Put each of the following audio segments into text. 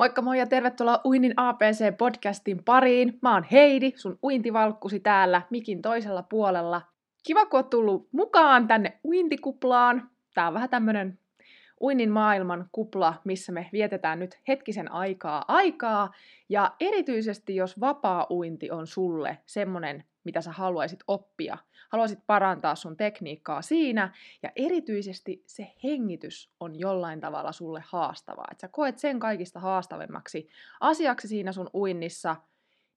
Moikka moi ja tervetuloa Uinnin APC-podcastin pariin. Mä oon Heidi, sun uintivalkkusi täällä mikin toisella puolella. Kiva, kun oot tullut mukaan tänne uintikuplaan. Tää on vähän tämmönen uinnin maailman kupla, missä me vietetään nyt hetkisen aikaa aikaa. Ja erityisesti jos vapaa uinti on sulle semmonen, mitä sä haluaisit oppia, haluaisit parantaa sun tekniikkaa siinä, ja erityisesti se hengitys on jollain tavalla sulle haastavaa, että sä koet sen kaikista haastavemmaksi asiaksi siinä sun uinnissa,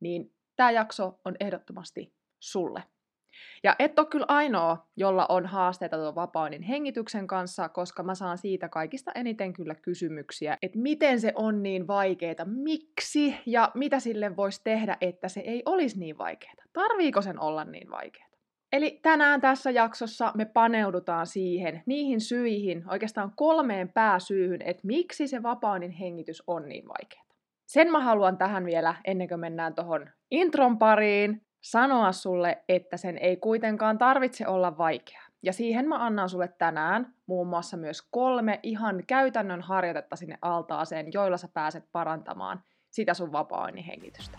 niin tämä jakso on ehdottomasti sulle. Ja et ole kyllä ainoa, jolla on haasteita tuon vapaunin hengityksen kanssa, koska mä saan siitä kaikista eniten kyllä kysymyksiä, että miten se on niin vaikeeta, miksi ja mitä sille voisi tehdä, että se ei olisi niin vaikeeta. Tarviiko sen olla niin vaikeeta? Eli tänään tässä jaksossa me paneudutaan siihen, niihin syihin, oikeastaan kolmeen pääsyyhyn, että miksi se vapaunin hengitys on niin vaikeaa. Sen mä haluan tähän vielä, ennen kuin mennään tuohon intron pariin, sanoa sulle, että sen ei kuitenkaan tarvitse olla vaikeaa. Ja siihen mä annan sulle tänään muun muassa myös kolme ihan käytännön harjoitetta sinne altaaseen, joilla sä pääset parantamaan sitä sun vapaa hengitystä.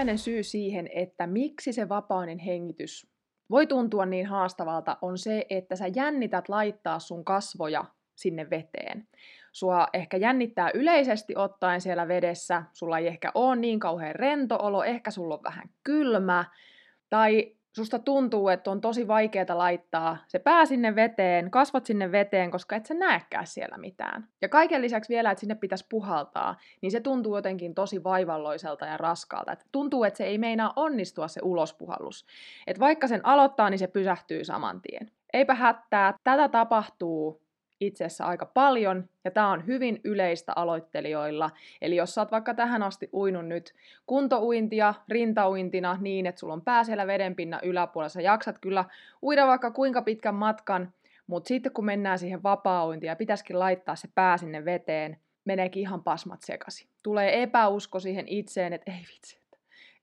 Ensimmäinen syy siihen, että miksi se vapainen hengitys voi tuntua niin haastavalta, on se, että sä jännität laittaa sun kasvoja sinne veteen. Sua ehkä jännittää yleisesti ottaen siellä vedessä, sulla ei ehkä ole niin kauhean rento olo, ehkä sulla on vähän kylmä, tai susta tuntuu, että on tosi vaikeaa laittaa se pää sinne veteen, kasvat sinne veteen, koska et sä näekään siellä mitään. Ja kaiken lisäksi vielä, että sinne pitäisi puhaltaa, niin se tuntuu jotenkin tosi vaivalloiselta ja raskaalta. Et tuntuu, että se ei meinaa onnistua se ulospuhallus. Et vaikka sen aloittaa, niin se pysähtyy saman tien. Eipä hättää, tätä tapahtuu itse asiassa aika paljon, ja tämä on hyvin yleistä aloittelijoilla. Eli jos sä oot vaikka tähän asti uinut nyt kuntouintia rintauintina niin, että sulla on pää siellä vedenpinnan yläpuolella, sä jaksat kyllä uida vaikka kuinka pitkän matkan, mutta sitten kun mennään siihen vapaa ja pitäisikin laittaa se pää sinne veteen, meneekin ihan pasmat sekasi. Tulee epäusko siihen itseen, että ei vitsi,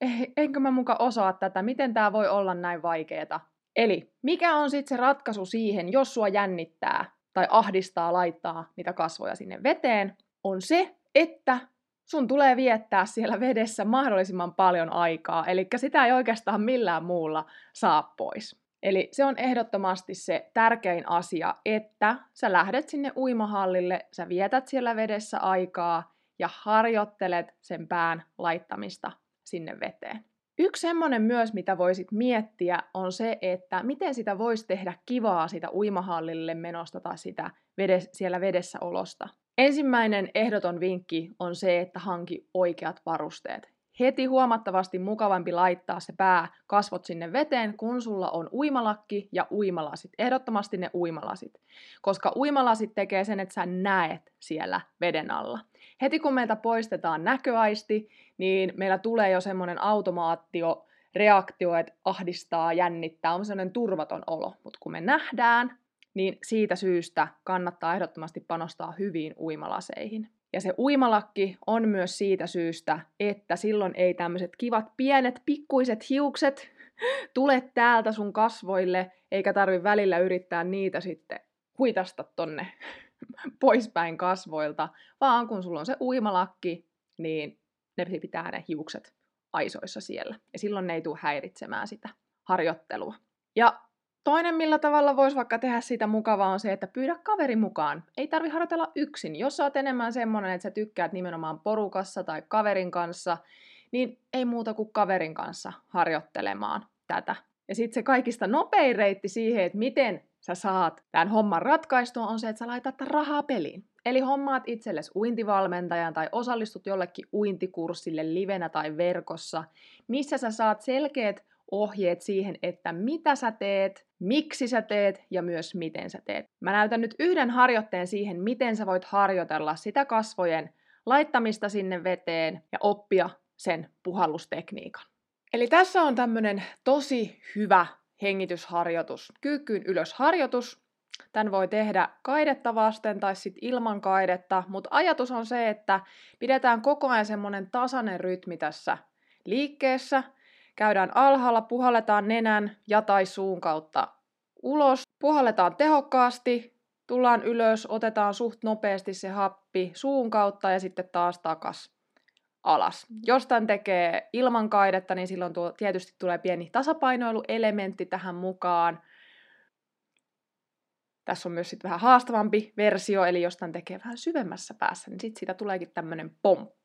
ei, enkö mä muka osaa tätä, miten tämä voi olla näin vaikeeta. Eli mikä on sitten se ratkaisu siihen, jos sua jännittää, tai ahdistaa laittaa niitä kasvoja sinne veteen, on se, että sun tulee viettää siellä vedessä mahdollisimman paljon aikaa, eli sitä ei oikeastaan millään muulla saa pois. Eli se on ehdottomasti se tärkein asia, että sä lähdet sinne uimahallille, sä vietät siellä vedessä aikaa ja harjoittelet sen pään laittamista sinne veteen. Yksi semmoinen myös, mitä voisit miettiä, on se, että miten sitä voisi tehdä kivaa sitä uimahallille menosta tai sitä vedes, siellä vedessä olosta. Ensimmäinen ehdoton vinkki on se, että hanki oikeat varusteet. Heti huomattavasti mukavampi laittaa se pää kasvot sinne veteen, kun sulla on uimalakki ja uimalasit. Ehdottomasti ne uimalasit. Koska uimalasit tekee sen, että sä näet siellä veden alla. Heti kun meiltä poistetaan näköaisti, niin meillä tulee jo semmoinen automaatio, reaktio, että ahdistaa, jännittää, on semmoinen turvaton olo. Mutta kun me nähdään, niin siitä syystä kannattaa ehdottomasti panostaa hyviin uimalaseihin. Ja se uimalakki on myös siitä syystä, että silloin ei tämmöiset kivat pienet pikkuiset hiukset tule täältä sun kasvoille, eikä tarvi välillä yrittää niitä sitten huitasta tonne poispäin kasvoilta, vaan kun sulla on se uimalakki, niin ne pitää ne hiukset aisoissa siellä. Ja silloin ne ei tule häiritsemään sitä harjoittelua. Ja toinen, millä tavalla voisi vaikka tehdä siitä mukavaa, on se, että pyydä kaveri mukaan. Ei tarvi harjoitella yksin. Jos sä oot enemmän semmonen, että sä tykkäät nimenomaan porukassa tai kaverin kanssa, niin ei muuta kuin kaverin kanssa harjoittelemaan tätä. Ja sitten se kaikista nopein reitti siihen, että miten sä saat tämän homman ratkaistua, on se, että sä laitat rahaa peliin. Eli hommaat itsellesi uintivalmentajan tai osallistut jollekin uintikurssille livenä tai verkossa, missä sä saat selkeät ohjeet siihen, että mitä sä teet, miksi sä teet ja myös miten sä teet. Mä näytän nyt yhden harjoitteen siihen, miten sä voit harjoitella sitä kasvojen laittamista sinne veteen ja oppia sen puhallustekniikan. Eli tässä on tämmöinen tosi hyvä hengitysharjoitus, kyykkyyn ylös harjoitus. Tän voi tehdä kaidetta vasten tai sitten ilman kaidetta, mutta ajatus on se, että pidetään koko ajan semmoinen tasainen rytmi tässä liikkeessä. Käydään alhaalla, puhalletaan nenän ja tai suun kautta ulos, puhalletaan tehokkaasti, tullaan ylös, otetaan suht nopeasti se happi suun kautta ja sitten taas takas alas. Jos tämän tekee ilman kaidetta, niin silloin tuo, tietysti tulee pieni tasapainoiluelementti tähän mukaan. Tässä on myös sit vähän haastavampi versio, eli jos tämän tekee vähän syvemmässä päässä, niin sitten siitä tuleekin tämmöinen pomppu.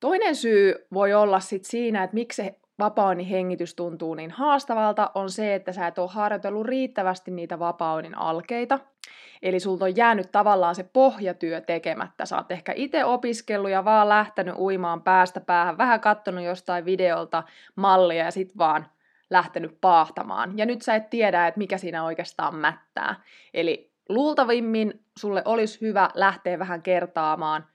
Toinen syy voi olla sit siinä, että miksi se hengitys tuntuu niin haastavalta, on se, että sä et ole harjoitellut riittävästi niitä vapaunin alkeita. Eli sulta on jäänyt tavallaan se pohjatyö tekemättä. Sä oot ehkä itse opiskellut ja vaan lähtenyt uimaan päästä päähän, vähän kattonut jostain videolta mallia ja sit vaan lähtenyt paahtamaan. Ja nyt sä et tiedä, että mikä siinä oikeastaan mättää. Eli luultavimmin sulle olisi hyvä lähteä vähän kertaamaan,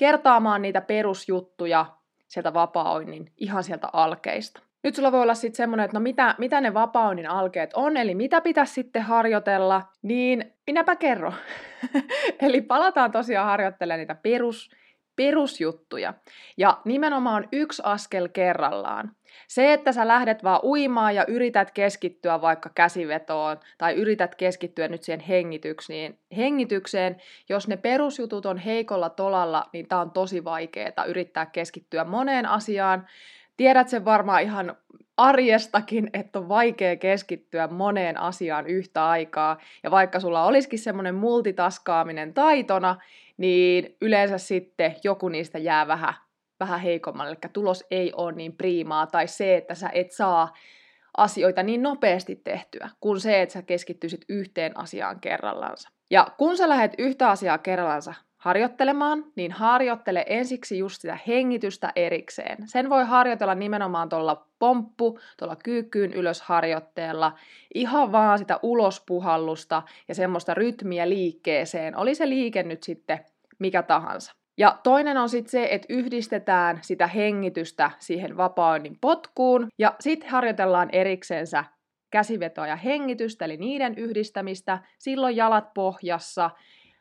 kertaamaan niitä perusjuttuja sieltä vapaa-oinnin ihan sieltä alkeista. Nyt sulla voi olla sitten semmoinen, että no mitä, mitä ne vapaunin alkeet on, eli mitä pitäisi sitten harjoitella, niin minäpä kerro. eli palataan tosiaan harjoittelemaan niitä perus, perusjuttuja. Ja nimenomaan yksi askel kerrallaan. Se, että sä lähdet vaan uimaan ja yrität keskittyä vaikka käsivetoon tai yrität keskittyä nyt siihen hengitykseen, hengitykseen, jos ne perusjutut on heikolla tolalla, niin tää on tosi vaikeaa yrittää keskittyä moneen asiaan. Tiedät sen varmaan ihan arjestakin, että on vaikea keskittyä moneen asiaan yhtä aikaa. Ja vaikka sulla olisikin semmoinen multitaskaaminen taitona, niin yleensä sitten joku niistä jää vähän, vähän heikommalle, eli tulos ei ole niin priimaa, tai se, että sä et saa asioita niin nopeasti tehtyä, kuin se, että sä keskittyisit yhteen asiaan kerrallansa. Ja kun sä lähdet yhtä asiaa kerrallansa harjoittelemaan, niin harjoittele ensiksi just sitä hengitystä erikseen. Sen voi harjoitella nimenomaan tuolla pomppu, tuolla kyykkyyn ylös harjoitteella, ihan vaan sitä ulospuhallusta ja semmoista rytmiä liikkeeseen. Oli se liike nyt sitten mikä tahansa. Ja toinen on sitten se, että yhdistetään sitä hengitystä siihen vapaunin potkuun ja sitten harjoitellaan eriksensä käsivetoa ja hengitystä, eli niiden yhdistämistä, silloin jalat pohjassa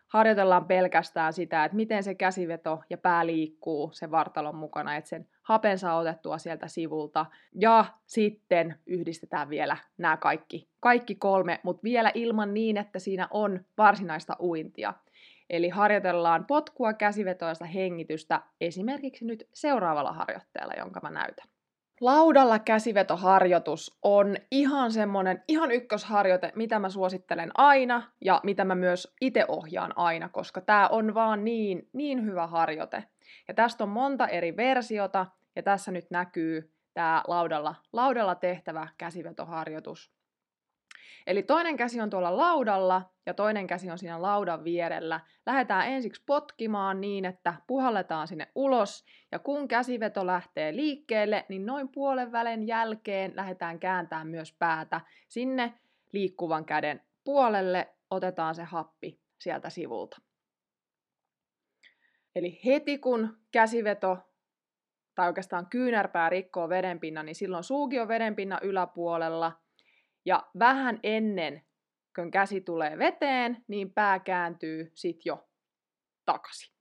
harjoitellaan pelkästään sitä, että miten se käsiveto ja pää liikkuu sen vartalon mukana, että sen hapen saa otettua sieltä sivulta. Ja sitten yhdistetään vielä nämä kaikki, kaikki kolme, mutta vielä ilman niin, että siinä on varsinaista uintia. Eli harjoitellaan potkua, käsivetoa ja hengitystä esimerkiksi nyt seuraavalla harjoitteella, jonka mä näytän. Laudalla käsivetoharjoitus on ihan semmonen, ihan ykkösharjoite, mitä mä suosittelen aina ja mitä mä myös itse ohjaan aina, koska tämä on vaan niin, niin hyvä harjoite. Ja tästä on monta eri versiota ja tässä nyt näkyy tämä laudalla, laudalla tehtävä käsivetoharjoitus. Eli toinen käsi on tuolla laudalla ja toinen käsi on siinä laudan vierellä. Lähdetään ensiksi potkimaan niin, että puhalletaan sinne ulos ja kun käsiveto lähtee liikkeelle, niin noin puolen välin jälkeen lähdetään kääntämään myös päätä sinne liikkuvan käden puolelle, otetaan se happi sieltä sivulta. Eli heti kun käsiveto tai oikeastaan kyynärpää rikkoo vedenpinnan, niin silloin suuki on vedenpinnan yläpuolella – ja vähän ennen, kun käsi tulee veteen, niin pää kääntyy sit jo takaisin.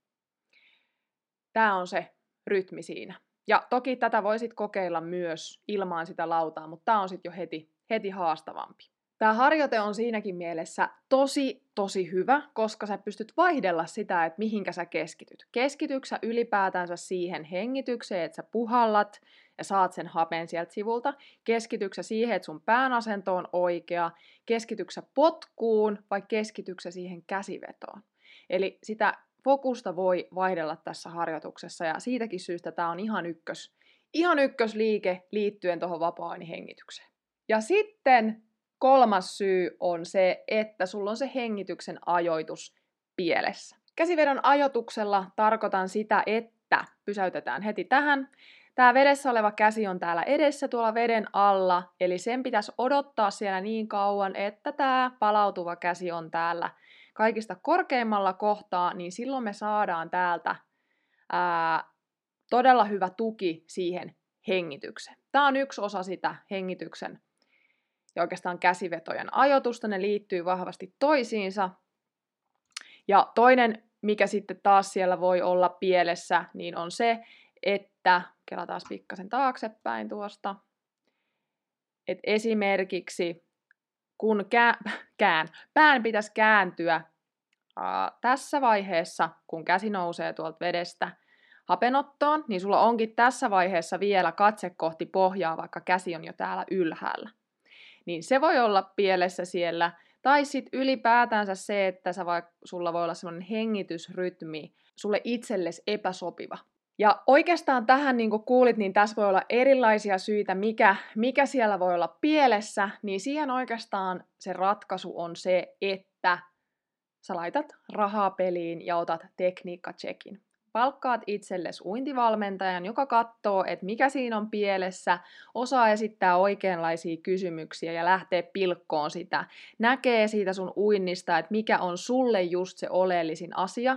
Tämä on se rytmi siinä. Ja toki tätä voisit kokeilla myös ilmaan sitä lautaa, mutta tämä on sitten jo heti, heti haastavampi. Tämä harjoite on siinäkin mielessä tosi, tosi hyvä, koska sä pystyt vaihdella sitä, että mihinkä sä keskityt. Keskityksä ylipäätänsä siihen hengitykseen, että sä puhallat ja saat sen hapen sieltä sivulta. Keskityksä siihen, että sun pään asento on oikea. Keskityksä potkuun vai keskityksä siihen käsivetoon. Eli sitä fokusta voi vaihdella tässä harjoituksessa ja siitäkin syystä tämä on ihan ykkös, ihan ykkösliike liittyen tuohon vapaa hengitykseen. Ja sitten kolmas syy on se, että sulla on se hengityksen ajoitus pielessä. Käsivedon ajoituksella tarkoitan sitä, että pysäytetään heti tähän. Tämä vedessä oleva käsi on täällä edessä tuolla veden alla, eli sen pitäisi odottaa siellä niin kauan, että tämä palautuva käsi on täällä kaikista korkeimmalla kohtaa, niin silloin me saadaan täältä ää, todella hyvä tuki siihen hengitykseen. Tämä on yksi osa sitä hengityksen ja oikeastaan käsivetojen ajoitusta, ne liittyy vahvasti toisiinsa. Ja toinen, mikä sitten taas siellä voi olla pielessä, niin on se, että, kelataan pikkasen taaksepäin tuosta, että esimerkiksi kun kään, kään, pään pitäisi kääntyä ää, tässä vaiheessa, kun käsi nousee tuolta vedestä hapenottoon, niin sulla onkin tässä vaiheessa vielä katse kohti pohjaa, vaikka käsi on jo täällä ylhäällä. Niin se voi olla pielessä siellä, tai sitten ylipäätänsä se, että sä vaikka, sulla voi olla semmoinen hengitysrytmi, sulle itsellesi epäsopiva. Ja oikeastaan tähän, niin kuin kuulit, niin tässä voi olla erilaisia syitä, mikä, mikä siellä voi olla pielessä, niin siihen oikeastaan se ratkaisu on se, että sä laitat rahaa peliin ja otat tekniikka-checkin palkkaat itsellesi uintivalmentajan, joka katsoo, että mikä siinä on pielessä, osaa esittää oikeanlaisia kysymyksiä ja lähtee pilkkoon sitä. Näkee siitä sun uinnista, että mikä on sulle just se oleellisin asia.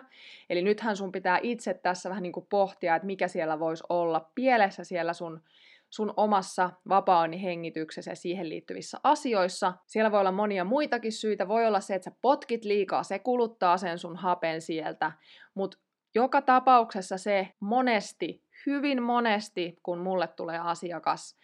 Eli nythän sun pitää itse tässä vähän niin kuin pohtia, että mikä siellä voisi olla pielessä siellä sun sun omassa vapaa hengityksessä ja siihen liittyvissä asioissa. Siellä voi olla monia muitakin syitä. Voi olla se, että sä potkit liikaa, se kuluttaa sen sun hapen sieltä. Mutta joka tapauksessa se monesti, hyvin monesti, kun mulle tulee asiakas,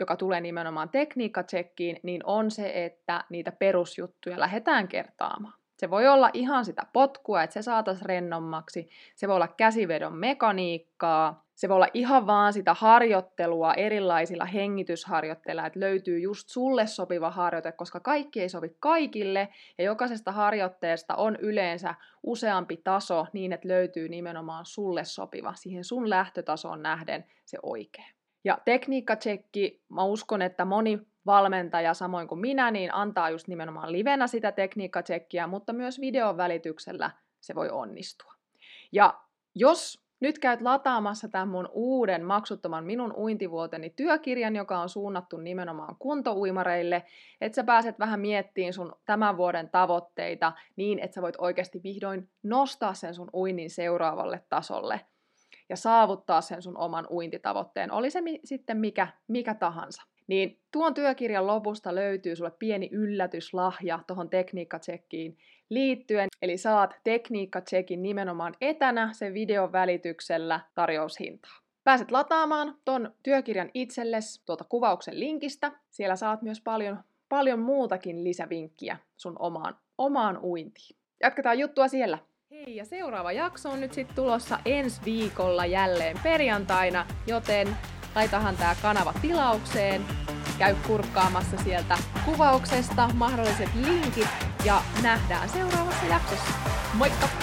joka tulee nimenomaan tekniikkatsekkiin, niin on se, että niitä perusjuttuja lähdetään kertaamaan. Se voi olla ihan sitä potkua, että se saataisiin rennommaksi. Se voi olla käsivedon mekaniikkaa. Se voi olla ihan vaan sitä harjoittelua erilaisilla hengitysharjoitteilla, että löytyy just sulle sopiva harjoite, koska kaikki ei sovi kaikille, ja jokaisesta harjoitteesta on yleensä useampi taso niin, että löytyy nimenomaan sulle sopiva, siihen sun lähtötasoon nähden se oikea. Ja tekniikkatsekki, mä uskon, että moni valmentaja, samoin kuin minä, niin antaa just nimenomaan livenä sitä tekniikkatsekkiä, mutta myös videon välityksellä se voi onnistua. Ja jos nyt käyt lataamassa tämän mun uuden maksuttoman Minun uintivuoteni työkirjan, joka on suunnattu nimenomaan kuntouimareille, että sä pääset vähän miettiin sun tämän vuoden tavoitteita niin, että sä voit oikeasti vihdoin nostaa sen sun uinnin seuraavalle tasolle ja saavuttaa sen sun oman uintitavoitteen, oli se mi- sitten mikä, mikä tahansa. Niin tuon työkirjan lopusta löytyy sulle pieni yllätyslahja tuohon tekniikkatsekkiin liittyen. Eli saat tekniikkatsekin nimenomaan etänä sen videon välityksellä tarjoushintaa. Pääset lataamaan ton työkirjan itsellesi tuolta kuvauksen linkistä. Siellä saat myös paljon, paljon muutakin lisävinkkiä sun omaan, omaan uintiin. Jatketaan juttua siellä. Hei, ja seuraava jakso on nyt sitten tulossa ensi viikolla jälleen perjantaina, joten laitahan tämä kanava tilaukseen, käy kurkkaamassa sieltä kuvauksesta mahdolliset linkit ja nähdään seuraavassa jaksossa. Moikka!